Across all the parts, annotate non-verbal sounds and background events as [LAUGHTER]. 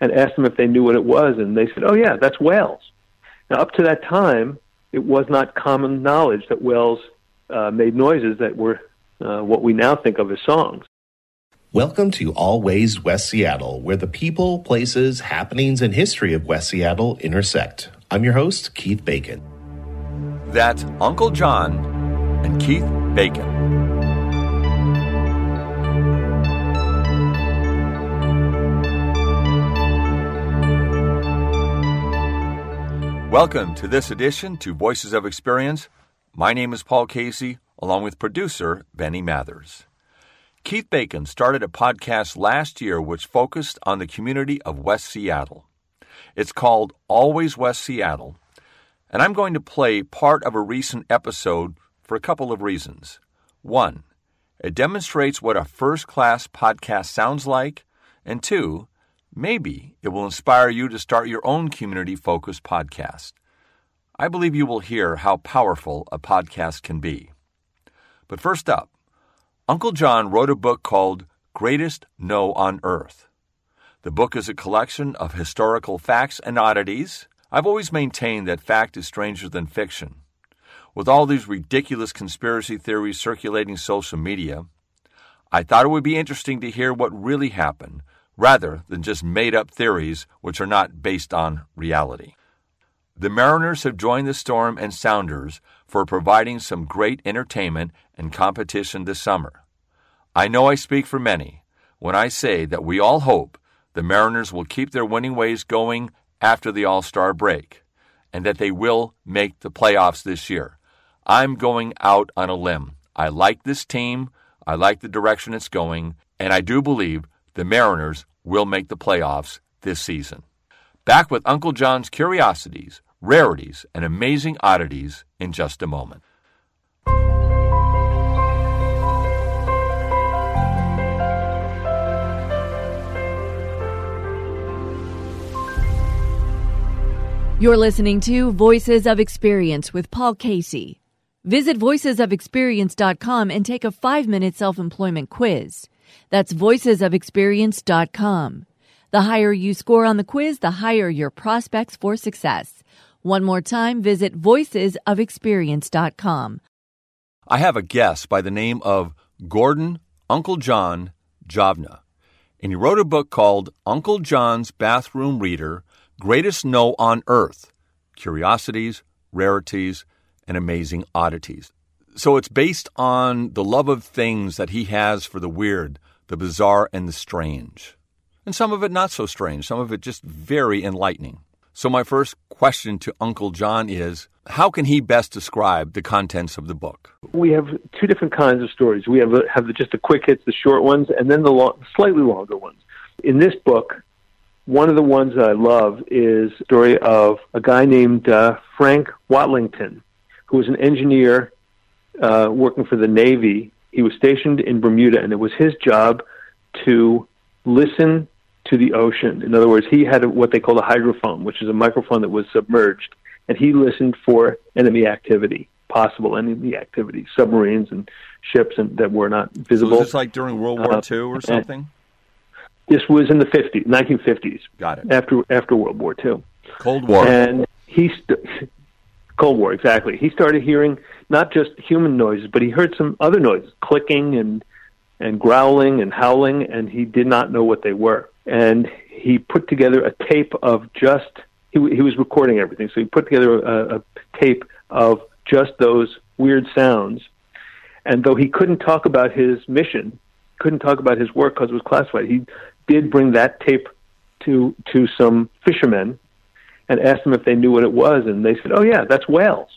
and asked them if they knew what it was, and they said, "Oh yeah, that's whales." Now, up to that time, it was not common knowledge that whales uh, made noises that were uh, what we now think of as songs. Welcome to Always West Seattle, where the people, places, happenings, and history of West Seattle intersect. I'm your host, Keith Bacon. That's Uncle John and Keith Bacon. Welcome to this edition to Voices of Experience. My name is Paul Casey, along with producer Benny Mathers. Keith Bacon started a podcast last year which focused on the community of West Seattle. It's called Always West Seattle, and I'm going to play part of a recent episode for a couple of reasons. One, it demonstrates what a first class podcast sounds like, and two, maybe it will inspire you to start your own community focused podcast. I believe you will hear how powerful a podcast can be. But first up, Uncle John wrote a book called Greatest Know on Earth. The book is a collection of historical facts and oddities. I've always maintained that fact is stranger than fiction. With all these ridiculous conspiracy theories circulating social media, I thought it would be interesting to hear what really happened rather than just made up theories which are not based on reality. The Mariners have joined the Storm and Sounders for providing some great entertainment and competition this summer. I know I speak for many when I say that we all hope the Mariners will keep their winning ways going after the All Star break and that they will make the playoffs this year. I'm going out on a limb. I like this team, I like the direction it's going, and I do believe the Mariners will make the playoffs this season. Back with Uncle John's curiosities, rarities, and amazing oddities in just a moment. You're listening to Voices of Experience with Paul Casey. Visit voicesofexperience.com and take a five minute self employment quiz. That's voicesofexperience.com. The higher you score on the quiz, the higher your prospects for success. One more time, visit voicesofexperience.com. I have a guest by the name of Gordon Uncle John Javna, and he wrote a book called Uncle John's Bathroom Reader Greatest Know on Earth Curiosities, Rarities, and Amazing Oddities. So it's based on the love of things that he has for the weird, the bizarre, and the strange. And some of it not so strange, some of it just very enlightening. So, my first question to Uncle John is how can he best describe the contents of the book? We have two different kinds of stories. We have, have the, just the quick hits, the short ones, and then the long, slightly longer ones. In this book, one of the ones that I love is the story of a guy named uh, Frank Watlington, who was an engineer uh, working for the Navy. He was stationed in Bermuda, and it was his job to listen to the ocean. In other words, he had a, what they called a hydrophone, which is a microphone that was submerged, and he listened for enemy activity, possible enemy activity, submarines and ships and, that were not visible. So was this like during World War uh, II or something? This was in the 50s, 1950s. Got it. After after World War II. Cold War. And he st- Cold War, exactly. He started hearing not just human noises, but he heard some other noises, clicking and and growling and howling, and he did not know what they were. And he put together a tape of just he, he was recording everything, so he put together a, a tape of just those weird sounds. And though he couldn't talk about his mission, couldn't talk about his work because it was classified, he did bring that tape to to some fishermen and asked them if they knew what it was, and they said, "Oh yeah, that's whales."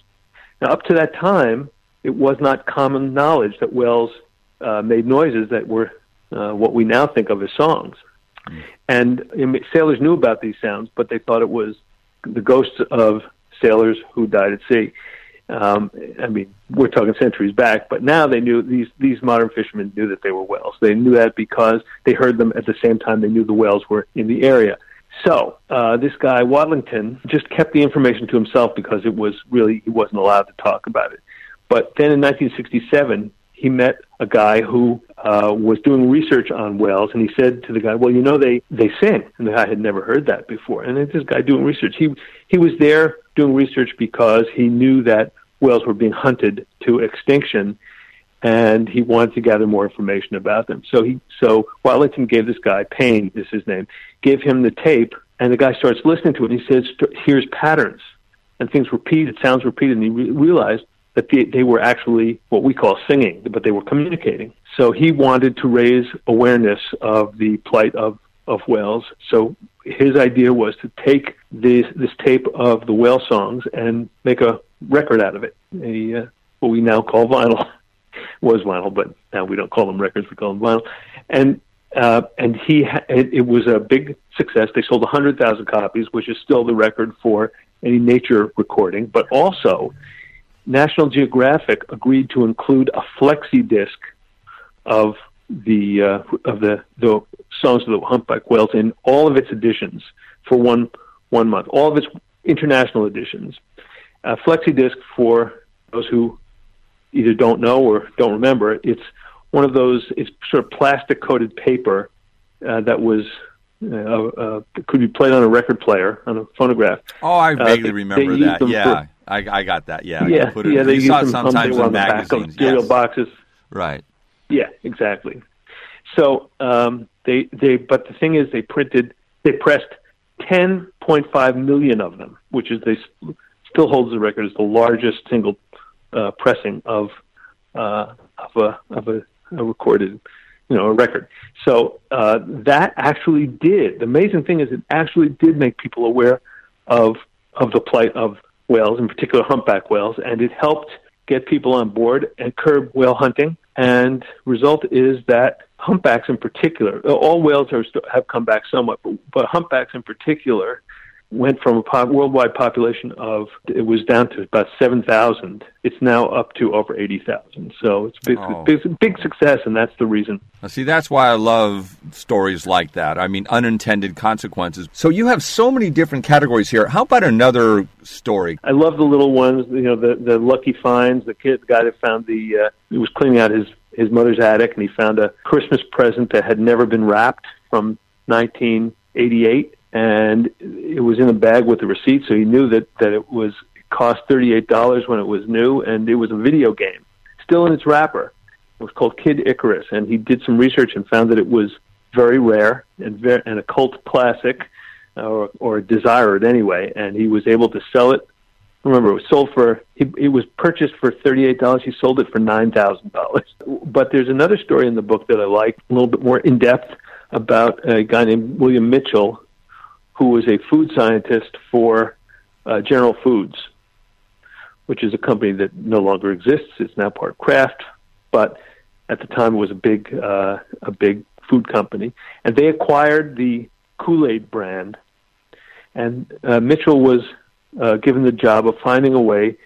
Now, up to that time, it was not common knowledge that whales uh, made noises that were uh, what we now think of as songs. And sailors knew about these sounds, but they thought it was the ghosts of sailors who died at sea. Um, I mean, we're talking centuries back, but now they knew these these modern fishermen knew that they were whales. They knew that because they heard them at the same time they knew the whales were in the area. So uh, this guy Watlington just kept the information to himself because it was really he wasn't allowed to talk about it. But then in 1967, he met a guy who uh, was doing research on whales, and he said to the guy, "Well, you know, they they sing." And the guy had never heard that before. And this guy doing research. He he was there doing research because he knew that whales were being hunted to extinction, and he wanted to gather more information about them. So he so Watlington gave this guy Payne is his name, gave him the tape, and the guy starts listening to it. and He says, "Here's patterns." And things repeat, it sounds repeated, and he re- realized that they, they were actually what we call singing, but they were communicating. So he wanted to raise awareness of the plight of, of whales. So his idea was to take this, this tape of the whale songs and make a record out of it, a, uh, what we now call vinyl. [LAUGHS] was vinyl, but now we don't call them records, we call them vinyl. And uh, and he ha- it, it was a big success. They sold 100,000 copies, which is still the record for any nature recording. But also, National Geographic agreed to include a flexi disc of the uh, of the the songs of the humpback whales in all of its editions for one one month, all of its international editions. A flexi disc for those who either don't know or don't remember. It's one of those. It's sort of plastic coated paper uh, that was uh, uh, could be played on a record player on a phonograph. Oh, I uh, vaguely remember that. Yeah, I, I got that. Yeah, yeah, put it, yeah. They use saw them sometimes in on magazines. The back of cereal yes. boxes. Right. Yeah, exactly. So um, they they but the thing is they printed they pressed 10.5 million of them, which is they still holds the record as the largest single uh, pressing of uh, of a of a, a recorded you know a record. So uh, that actually did. The amazing thing is it actually did make people aware of of the plight of whales, in particular humpback whales, and it helped get people on board and curb whale hunting. And result is that humpbacks in particular, all whales are, have come back somewhat, but, but humpbacks in particular went from a pop, worldwide population of it was down to about seven thousand. It's now up to over eighty thousand. So it's big, Oh. big, big success, and that's the reason. Now, see, that's why I love stories like that. I mean, unintended consequences. So you have so many different categories here. How about another story? I love the little ones. You know, the the lucky finds. The kid, the guy that found the uh, he was cleaning out his his mother's attic, and he found a Christmas present that had never been wrapped from 1988, and it was in a bag with the receipt, so he knew that that it was it cost thirty eight dollars when it was new, and it was a video game, still in its wrapper. It was called Kid Icarus, and he did some research and found that it was very rare and very, and a cult classic, or or desired anyway, and he was able to sell it remember it was sold for he, it was purchased for thirty eight dollars. He sold it for nine thousand dollars. But there's another story in the book that I like a little bit more in depth about a guy named William Mitchell, who was a food scientist for uh, General Foods, which is a company that no longer exists. It's now part of Kraft, but at the time it was a big uh, a big food company, and they acquired the Kool Aid brand. And uh, Mitchell was uh, given the job of finding a way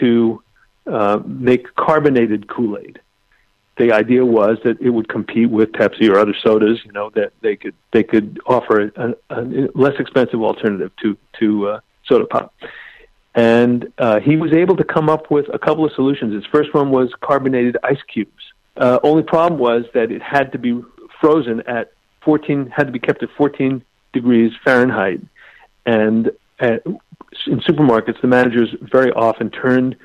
to uh, make carbonated Kool Aid. The idea was that it would compete with Pepsi or other sodas. You know that they could they could offer a, a less expensive alternative to to uh, soda pop. And uh, he was able to come up with a couple of solutions. His first one was carbonated ice cubes. Uh, only problem was that it had to be frozen at 14, had to be kept at 14 degrees Fahrenheit, and at, in supermarkets, the managers very often turned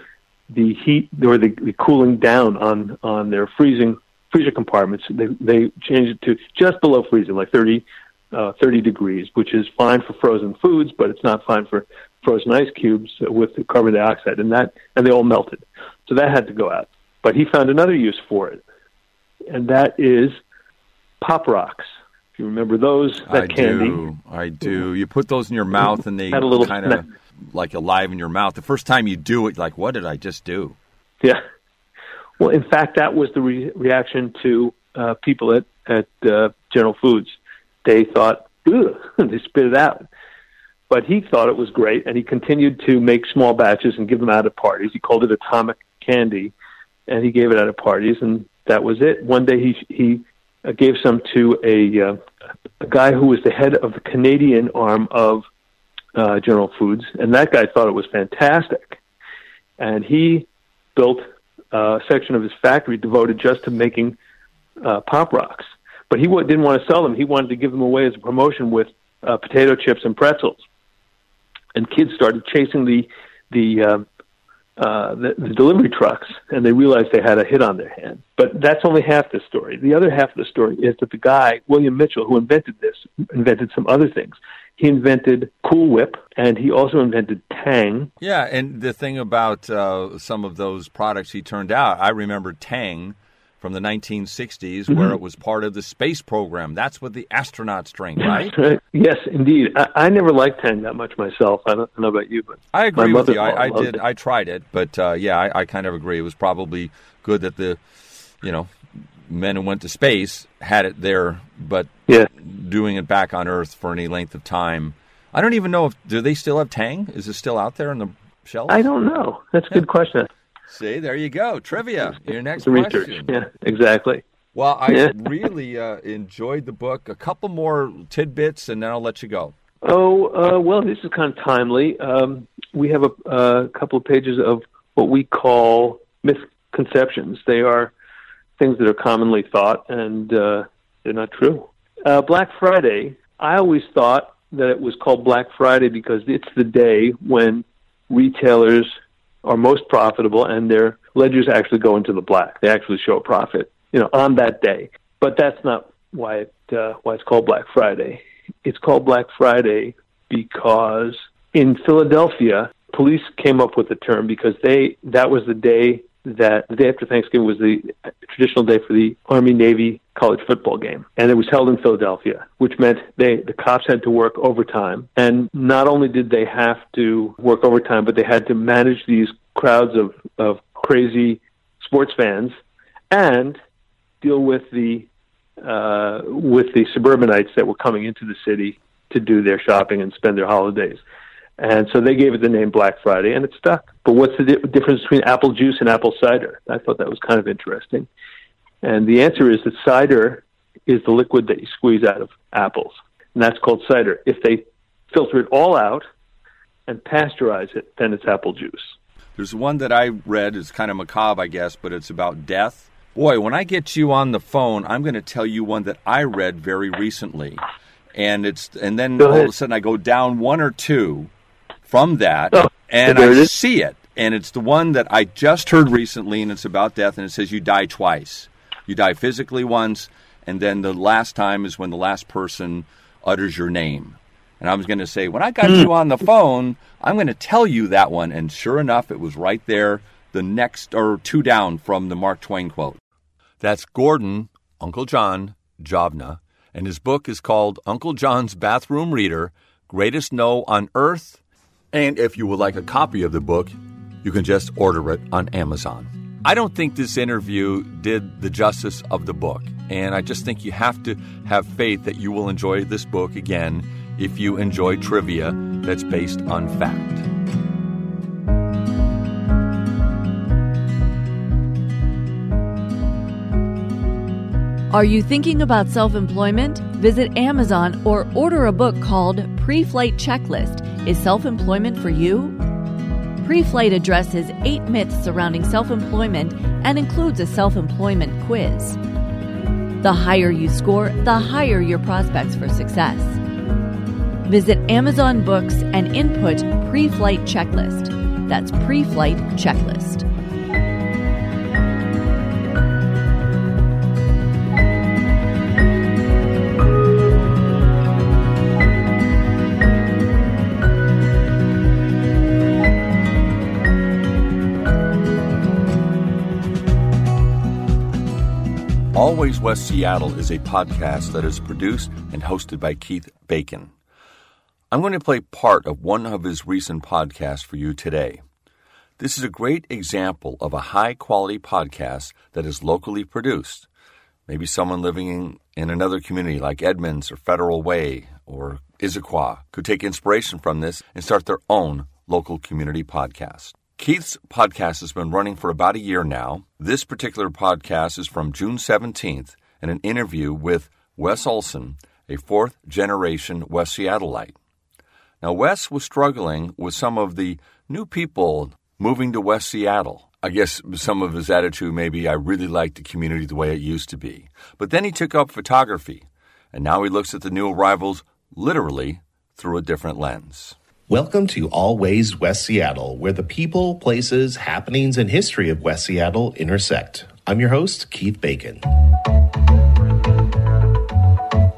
the heat or the, the cooling down on on their freezing freezer compartments. They they changed it to just below freezing, like 30, uh, 30 degrees, which is fine for frozen foods, but it's not fine for frozen ice cubes with the carbon dioxide, and that and they all melted. So that had to go out. But he found another use for it, and that is pop rocks. If you remember those, that I candy. do. I do. You put those in your mouth and they Had a little kind of. Like alive in your mouth. The first time you do it, like, what did I just do? Yeah. Well, in fact, that was the re- reaction to uh, people at at uh, General Foods. They thought, ugh, [LAUGHS] they spit it out. But he thought it was great, and he continued to make small batches and give them out at parties. He called it atomic candy, and he gave it out at parties, and that was it. One day, he he uh, gave some to a uh, a guy who was the head of the Canadian arm of uh, General Foods, and that guy thought it was fantastic, and he built uh, section of his factory devoted just to making uh, pop rocks. But he w- didn't want to sell them. He wanted to give them away as a promotion with uh, potato chips and pretzels. And kids started chasing the the, uh, uh, the the delivery trucks, and they realized they had a hit on their hands. But that's only half the story. The other half of the story is that the guy William Mitchell, who invented this, invented some other things. He invented Cool Whip, and he also invented Tang. Yeah, and the thing about uh, some of those products he turned out, I remember Tang from the 1960s, mm-hmm. where it was part of the space program. That's what the astronauts drink, right? Yes, indeed. I, I, never liked Tang that much myself. I don't know about you, but I agree with you. I, I did. It. I tried it, but uh, yeah, I, I kind of agree. It was probably good that the, you know, men who went to space had it there, but yeah. doing it back on Earth for any length of time. I don't even know if do they still have Tang? Is it still out there in the shelves? I don't know. That's a good question. See, there you go. Trivia. Your next question. Yeah, exactly. Well, I yeah. [LAUGHS] really uh, enjoyed the book. A couple more tidbits, and then I'll let you go. Oh, uh, well, this is kind of timely. Um, we have a, a couple of pages of what we call misconceptions. They are things that are commonly thought, and uh, they're not true. Uh, Black Friday, I always thought that it was called Black Friday because it's the day when retailers are most profitable and their ledgers actually go into the black. They actually show a profit, you know, on that day. But that's not why it uh, why it's called Black Friday. It's called Black Friday because in Philadelphia, police came up with the term because they that was the day that the day after Thanksgiving was the traditional day for the Army Navy college football game, and it was held in Philadelphia, which meant they the cops had to work overtime, and not only did they have to work overtime, but they had to manage these crowds of of crazy sports fans and deal with the uh, with the suburbanites that were coming into the city to do their shopping and spend their holidays. And so they gave it the name Black Friday, and it stuck. But what's the di- difference between apple juice and apple cider? I thought that was kind of interesting. And the answer is that cider is the liquid that you squeeze out of apples, and that's called cider. If they filter it all out and pasteurize it, then it's apple juice. There's one that I read, it's kind of macabre, I guess, but it's about death. Boy, when I get you on the phone, I'm going to tell you one that I read very recently. And it's and then all of a sudden I go down one or two from that, oh, and I see it. And it's the one that I just heard recently, and it's about death, and it says you die twice. You die physically once, and then the last time is when the last person utters your name. And I was going to say, when I got mm. you on the phone, I'm going to tell you that one. And sure enough, it was right there, the next or two down from the Mark Twain quote. That's Gordon, Uncle John, Javna, and his book is called Uncle John's Bathroom Reader Greatest Know on Earth and if you would like a copy of the book, you can just order it on Amazon. I don't think this interview did the justice of the book, and I just think you have to have faith that you will enjoy this book again if you enjoy trivia that's based on fact. Are you thinking about self employment? Visit Amazon or order a book called Pre Flight Checklist. Is self employment for you? Pre Flight addresses eight myths surrounding self employment and includes a self employment quiz. The higher you score, the higher your prospects for success. Visit Amazon Books and input Pre Flight Checklist. That's Pre Flight Checklist. Always West Seattle is a podcast that is produced and hosted by Keith Bacon. I'm going to play part of one of his recent podcasts for you today. This is a great example of a high quality podcast that is locally produced. Maybe someone living in, another community like Edmonds or Federal Way or Issaquah could take inspiration from this and start their own local community podcast. Keith's podcast has been running for about a year now. This particular podcast is from June 17th and an interview with Wes Olson, a fourth generation West Seattleite. Now, Wes was struggling with some of the new people moving to West Seattle I guess some of his attitude maybe I really like the community the way it used to be. But then he took up photography, and now he looks at the new arrivals literally through a different lens. Welcome to Always West Seattle, where the people, places, happenings, and history of West Seattle intersect. I'm your host, Keith Bacon.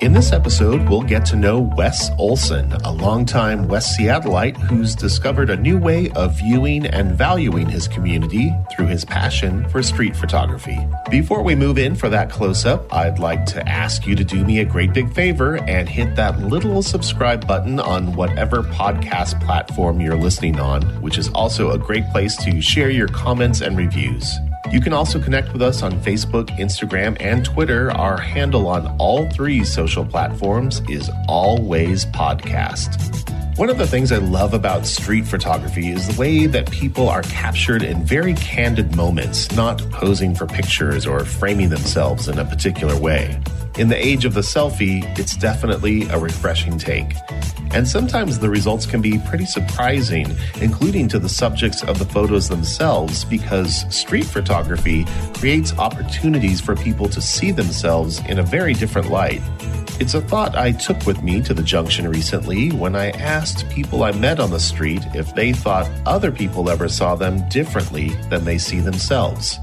In this episode, we'll get to know Wes Olson, a longtime West Seattleite who's discovered a new way of viewing and valuing his community through his passion for street photography. Before we move in for that close up, I'd like to ask you to do me a great big favor and hit that little subscribe button on whatever podcast platform you're listening on, which is also a great place to share your comments and reviews. You can also connect with us on Facebook, Instagram, and Twitter. Our handle on all three social platforms is Always Podcast. One of the things I love about street photography is the way that people are captured in very candid moments, not posing for pictures or framing themselves in a particular way. In the age of the selfie, it's definitely a refreshing take. And sometimes the results can be pretty surprising, including to the subjects of the photos themselves, because street photography creates opportunities for people to see themselves in a very different light. It's a thought I took with me to the junction recently when I asked people I met on the street if they thought other people ever saw them differently than they see themselves.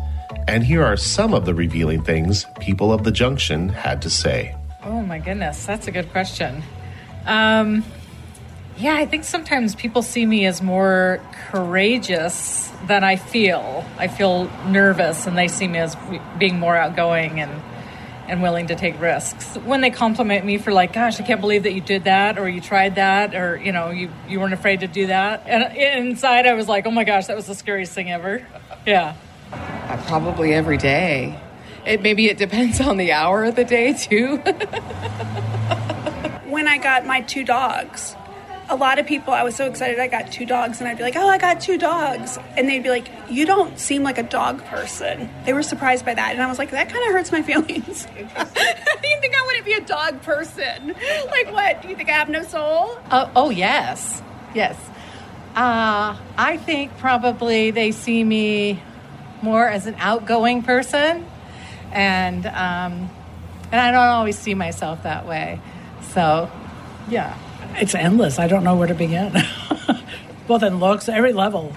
And here are some of the revealing things people of the junction had to say. Oh my goodness, that's a good question. Um, yeah, I think sometimes people see me as more courageous than I feel. I feel nervous, and they see me as being more outgoing and and willing to take risks. When they compliment me for like, "Gosh, I can't believe that you did that," or "You tried that," or you know, you you weren't afraid to do that, and inside I was like, "Oh my gosh, that was the scariest thing ever." Yeah. Uh, probably every day. It maybe it depends on the hour of the day too. [LAUGHS] when I got my two dogs, a lot of people, I was so excited I got two dogs, and I'd be like, oh, I got two dogs. And they'd be like, you don't seem like a dog person. They were surprised by that. And I was like, that kind of hurts my [LAUGHS] feelings. [LAUGHS] do you think I wouldn't be a dog person? Like, what? Do you think I have no soul? Uh, oh, yes. Yes. Uh, I think probably they see me more as an outgoing person. And, um, and I don't always see myself that way. So, yeah it's endless. I don't know where to begin. [LAUGHS] Both in looks, every level.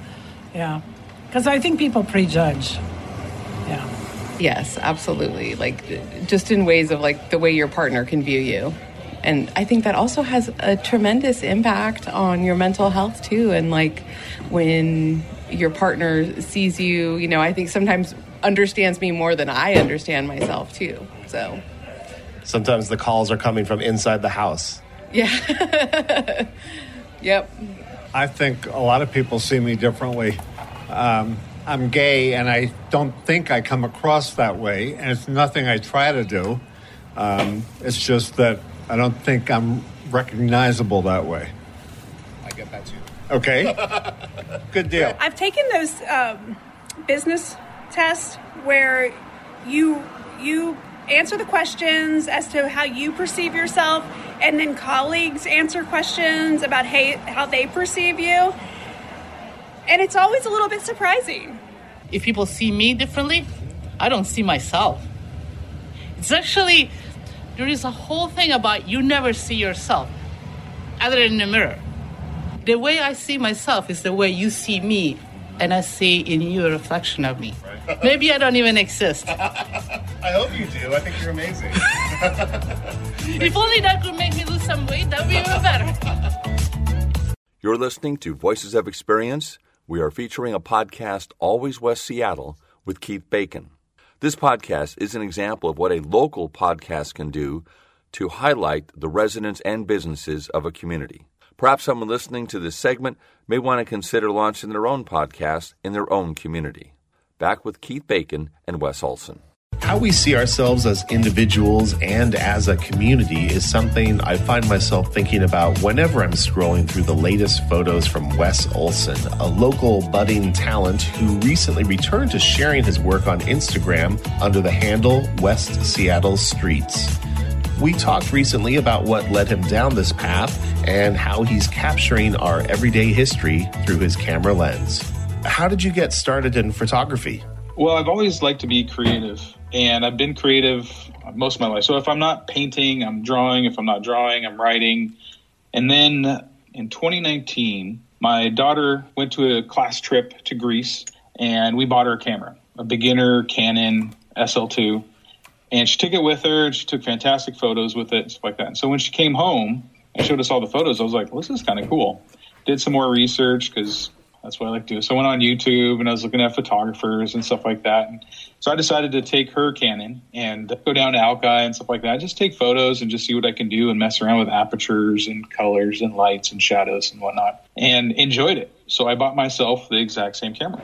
Yeah. Because I think people prejudge. Yeah. Yes, absolutely. Like just in ways of like the way your partner can view you. And I think that also has a tremendous impact on your mental health too. And like when your partner sees you, you know, I think sometimes understands me more than I understand myself too. So sometimes the calls are coming from inside the house. Yeah. [LAUGHS] yep. I think a lot of people see me differently. Um, I'm gay, and I don't think I come across that way, and it's nothing I try to do. Um, it's just that I don't think I'm recognizable that way. I get that too. Okay. [LAUGHS] Good deal. I've taken those um, business tests where you you answer the questions as to how you perceive yourself, and then colleagues answer questions about hey, how they perceive you. And it's always a little bit surprising. If people see me differently, I don't see myself. It's actually, there is a whole thing about you never see yourself other than in the mirror. The way I see myself is the way you see me and I see in you a reflection of me. Maybe I don't even exist. [LAUGHS] I hope you do. I think you're amazing. [LAUGHS] if only that could make me lose some weight, that would be even better. [LAUGHS] You're listening to Voices of Experience. We are featuring a podcast, Always West Seattle, with Keith Bacon. This podcast is an example of what a local podcast can do to highlight the residents and businesses of a community. Perhaps someone listening to this segment may want to consider launching their own podcast in their own community. Back with Keith Bacon and Wes Olson. How we see ourselves as individuals and as a community is something I find myself thinking about whenever I'm scrolling through the latest photos from Wes Olson, a local budding talent who recently returned to sharing his work on Instagram under the handle West Seattle Streets. We talked recently about what led him down this path and how he's capturing our everyday history through his camera lens. How did you get started in photography? Well, I've always liked to be creative, and I've been creative most of my life. So if I'm not painting, I'm drawing. If I'm not drawing, I'm writing. And then in 2019, my daughter went to a class trip to Greece, and we bought her a camera, a beginner Canon SL2. And she took it with her, and she took fantastic photos with it, and stuff like that. And so when she came home and showed us all the photos, I was like, well, this is kind of cool. Did some more research because that's what I like to do. So I went on YouTube and I was looking at photographers and stuff like that. And so I decided to take her Canon and go down to Alki and stuff like that. Just take photos and just see what I can do and mess around with apertures and colors and lights and shadows and whatnot and enjoyed it. So I bought myself the exact same camera.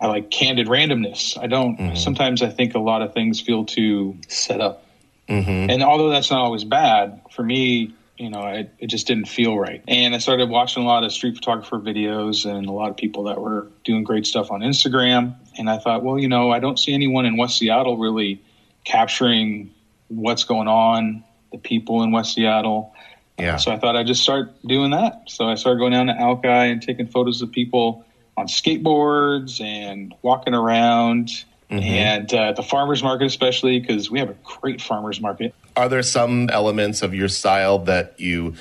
I like candid randomness. I don't, mm-hmm. sometimes I think a lot of things feel too set up. Mm-hmm. And although that's not always bad, for me, you know, it, it just didn't feel right. And I started watching a lot of street photographer videos and a lot of people that were doing great stuff on Instagram. And I thought, well, you know, I don't see anyone in West Seattle really capturing what's going on, the people in West Seattle. Yeah. Uh, so I thought I'd just start doing that. So I started going down to Alki and taking photos of people on skateboards and walking around. Mm-hmm. and uh, the farmers market, especially because we have a great farmers market. Are there some elements of your style that you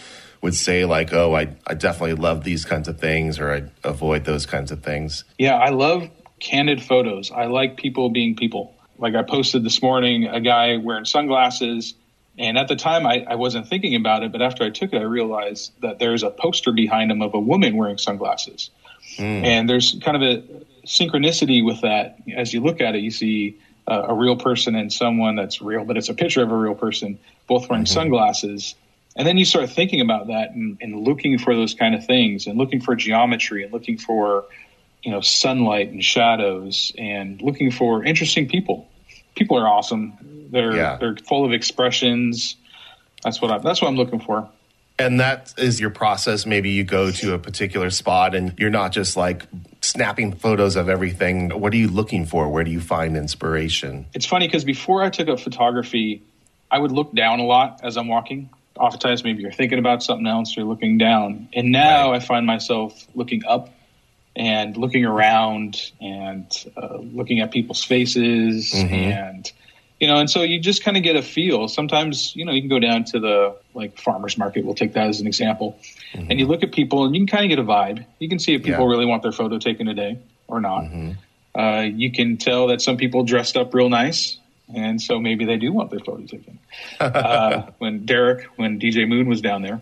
would say like oh i, I definitely love these kinds of things or i avoid those kinds of things yeah i love candid photos. I like people being people. Like i posted this morning a guy wearing sunglasses and at the time I, I wasn't thinking about it but after i took it i realized that there's a poster behind him of a woman wearing sunglasses mm. and there's kind of a synchronicity with that as you look at it you see uh, a real person and someone that's real, but it's a picture of a real person, both wearing mm-hmm. sunglasses. And then you start thinking about that and, and, looking for those kind of things and looking for geometry and looking for, you know, sunlight and shadows and looking for interesting people. People are awesome. They're yeah. they're full of expressions. That's what I that's what I'm looking for. And that is your process. Maybe you go to a particular spot and you're not just like snapping photos of everything. What are you looking for? Where do you find inspiration? It's funny because before I took up photography, I would look down a lot as I'm walking. Oftentimes, maybe you're thinking about something else, you're looking down. And now right. I find myself looking up and looking around and uh, looking at people's faces mm-hmm. and you know, and so you just kind of get a feel. Sometimes, you know, you can go down to the like farmers market. We'll take that as an example, mm-hmm. and you look at people, and you can kind of get a vibe. You can see if people yeah. really want their photo taken today or not. Mm-hmm. Uh, you can tell that some people dressed up real nice, and so maybe they do want their photo taken. [LAUGHS] uh, when Derek, when DJ Moon was down there,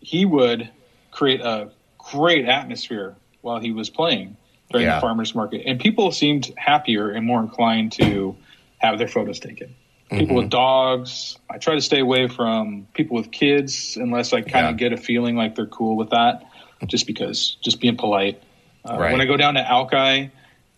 he would create a great atmosphere while he was playing during yeah. the farmers market, and people seemed happier and more inclined to have their photos taken. People mm-hmm. with dogs. I try to stay away from people with kids unless I kind of yeah. get a feeling like they're cool with that, just because, just being polite. Uh, right. When I go down to Alki,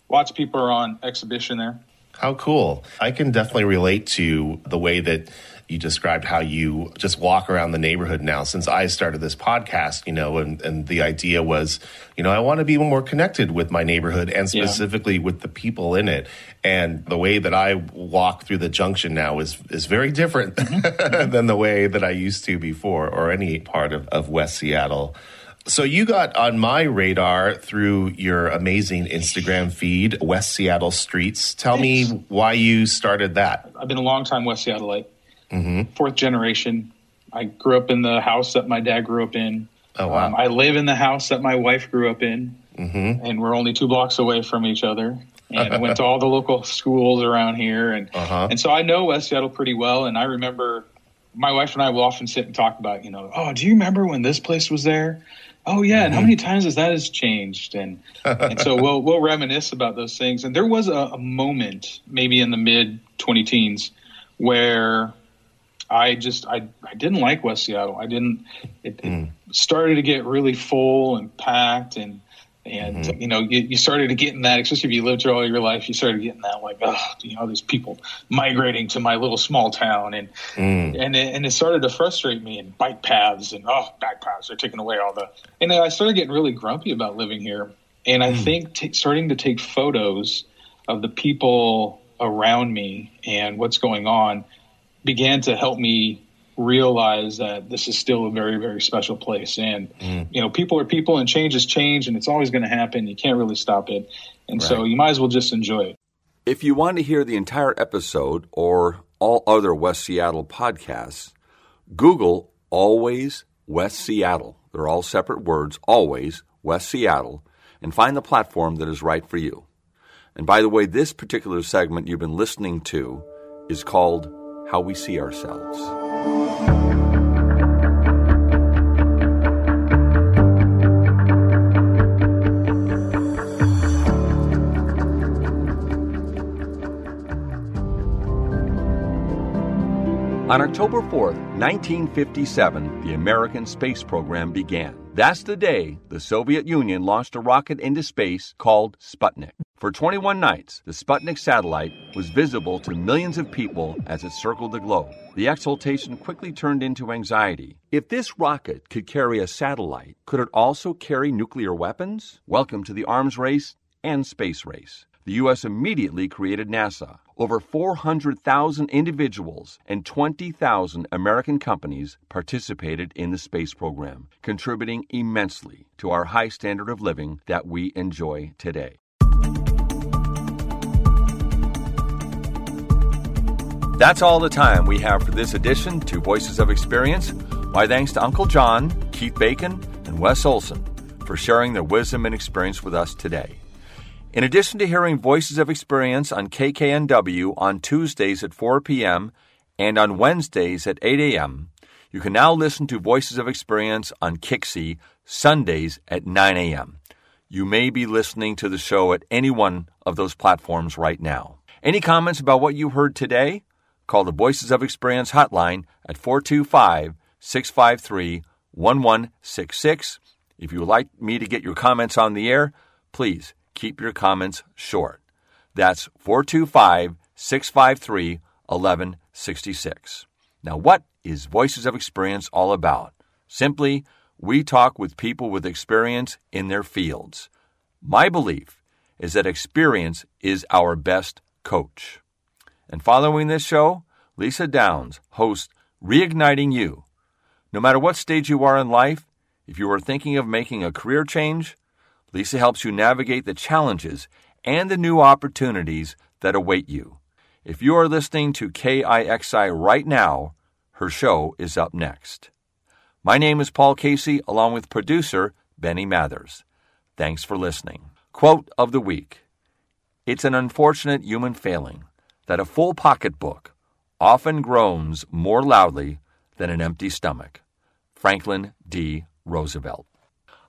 lots of people are on exhibition there. How cool. I can definitely relate to the way that you described how you just walk around the neighborhood now since I started this podcast, you know, and, and the idea was, you know, I want to be more connected with my neighborhood and specifically yeah. with the people in it. And the way that I walk through the junction now is is very different mm-hmm. [LAUGHS] than the way that I used to before or any part of, of West Seattle. So you got on my radar through your amazing Instagram feed, West Seattle Streets. Tell me why you started that. I've been a long time West Seattleite mm-hmm. fourth generation. I grew up in the house that my dad grew up in. Oh wow! Um, I live in the house that my wife grew up in, mm-hmm. and we're only two blocks away from each other. And I went to all the local schools around here, and uh-huh. and so I know West Seattle pretty well. And I remember my wife and I will often sit and talk about, you know, oh, do you remember when this place was there? Oh yeah, mm-hmm. and how mm-hmm. many times has that has changed? And and so [LAUGHS] we'll we'll reminisce about those things. And there was a, a moment, maybe in the mid twenty teens, where I just I I didn't like West Seattle. I didn't. It, mm. it started to get really full and packed, and and mm-hmm. you know you, you, started to get in that. Especially if you lived here all your life, you started getting that like oh you know these people migrating to my little small town, and mm. and it, and it started to frustrate me. And bike paths and oh bike paths are taking away all the. And I started getting really grumpy about living here. And I mm. think t- starting to take photos of the people around me and what's going on began to help me realize that this is still a very very special place. And mm. you know people are people and change is change and it's always going to happen. You can't really stop it. And right. so you might as well just enjoy it. If you want to hear the entire episode or all other west seattle podcasts google always west seattle. They're all separate words always west seattle and find the platform that is right for you. And by the way this particular segment you've been listening to is called how we see ourselves on October 4th, 1957, the American space program began. That's the day the Soviet Union launched a rocket into space called Sputnik. For 21 nights, the Sputnik satellite was visible to millions of people as it circled the globe. The exultation quickly turned into anxiety. If this rocket could carry a satellite, could it also carry nuclear weapons? Welcome to the arms race and space race. The U.S. immediately created NASA. Over 400,000 individuals and 20,000 American companies participated in the space program, contributing immensely to our high standard of living that we enjoy today. That's all the time we have for this edition to Voices of Experience. My thanks to Uncle John, Keith Bacon, and Wes Olson for sharing their wisdom and experience with us today. In addition to hearing Voices of Experience on KKNW on Tuesdays at 4 p.m. and on Wednesdays at 8 a.m., you can now listen to Voices of Experience on KIXI Sundays at 9 a.m. You may be listening to the show at any one of those platforms right now. Any comments about what you heard today? Call the Voices of Experience hotline at 425 653 1166. If you would like me to get your comments on the air, please keep your comments short. That's 425 653 1166. Now, what is Voices of Experience all about? Simply, we talk with people with experience in their fields. My belief is that experience is our best coach. And following this show, Lisa Downs hosts Reigniting You. No matter what stage you are in life, if you are thinking of making a career change, Lisa helps you navigate the challenges and the new opportunities that await you. If you are listening to KIXI right now, her show is up next. My name is Paul Casey, along with producer Benny Mathers. Thanks for listening. Quote of the week It's an unfortunate human failing that a full pocketbook often groans more loudly than an empty stomach. Franklin D. Roosevelt.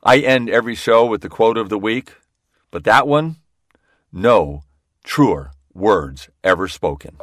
I end every show with the quote of the week, but that one, no truer words ever spoken.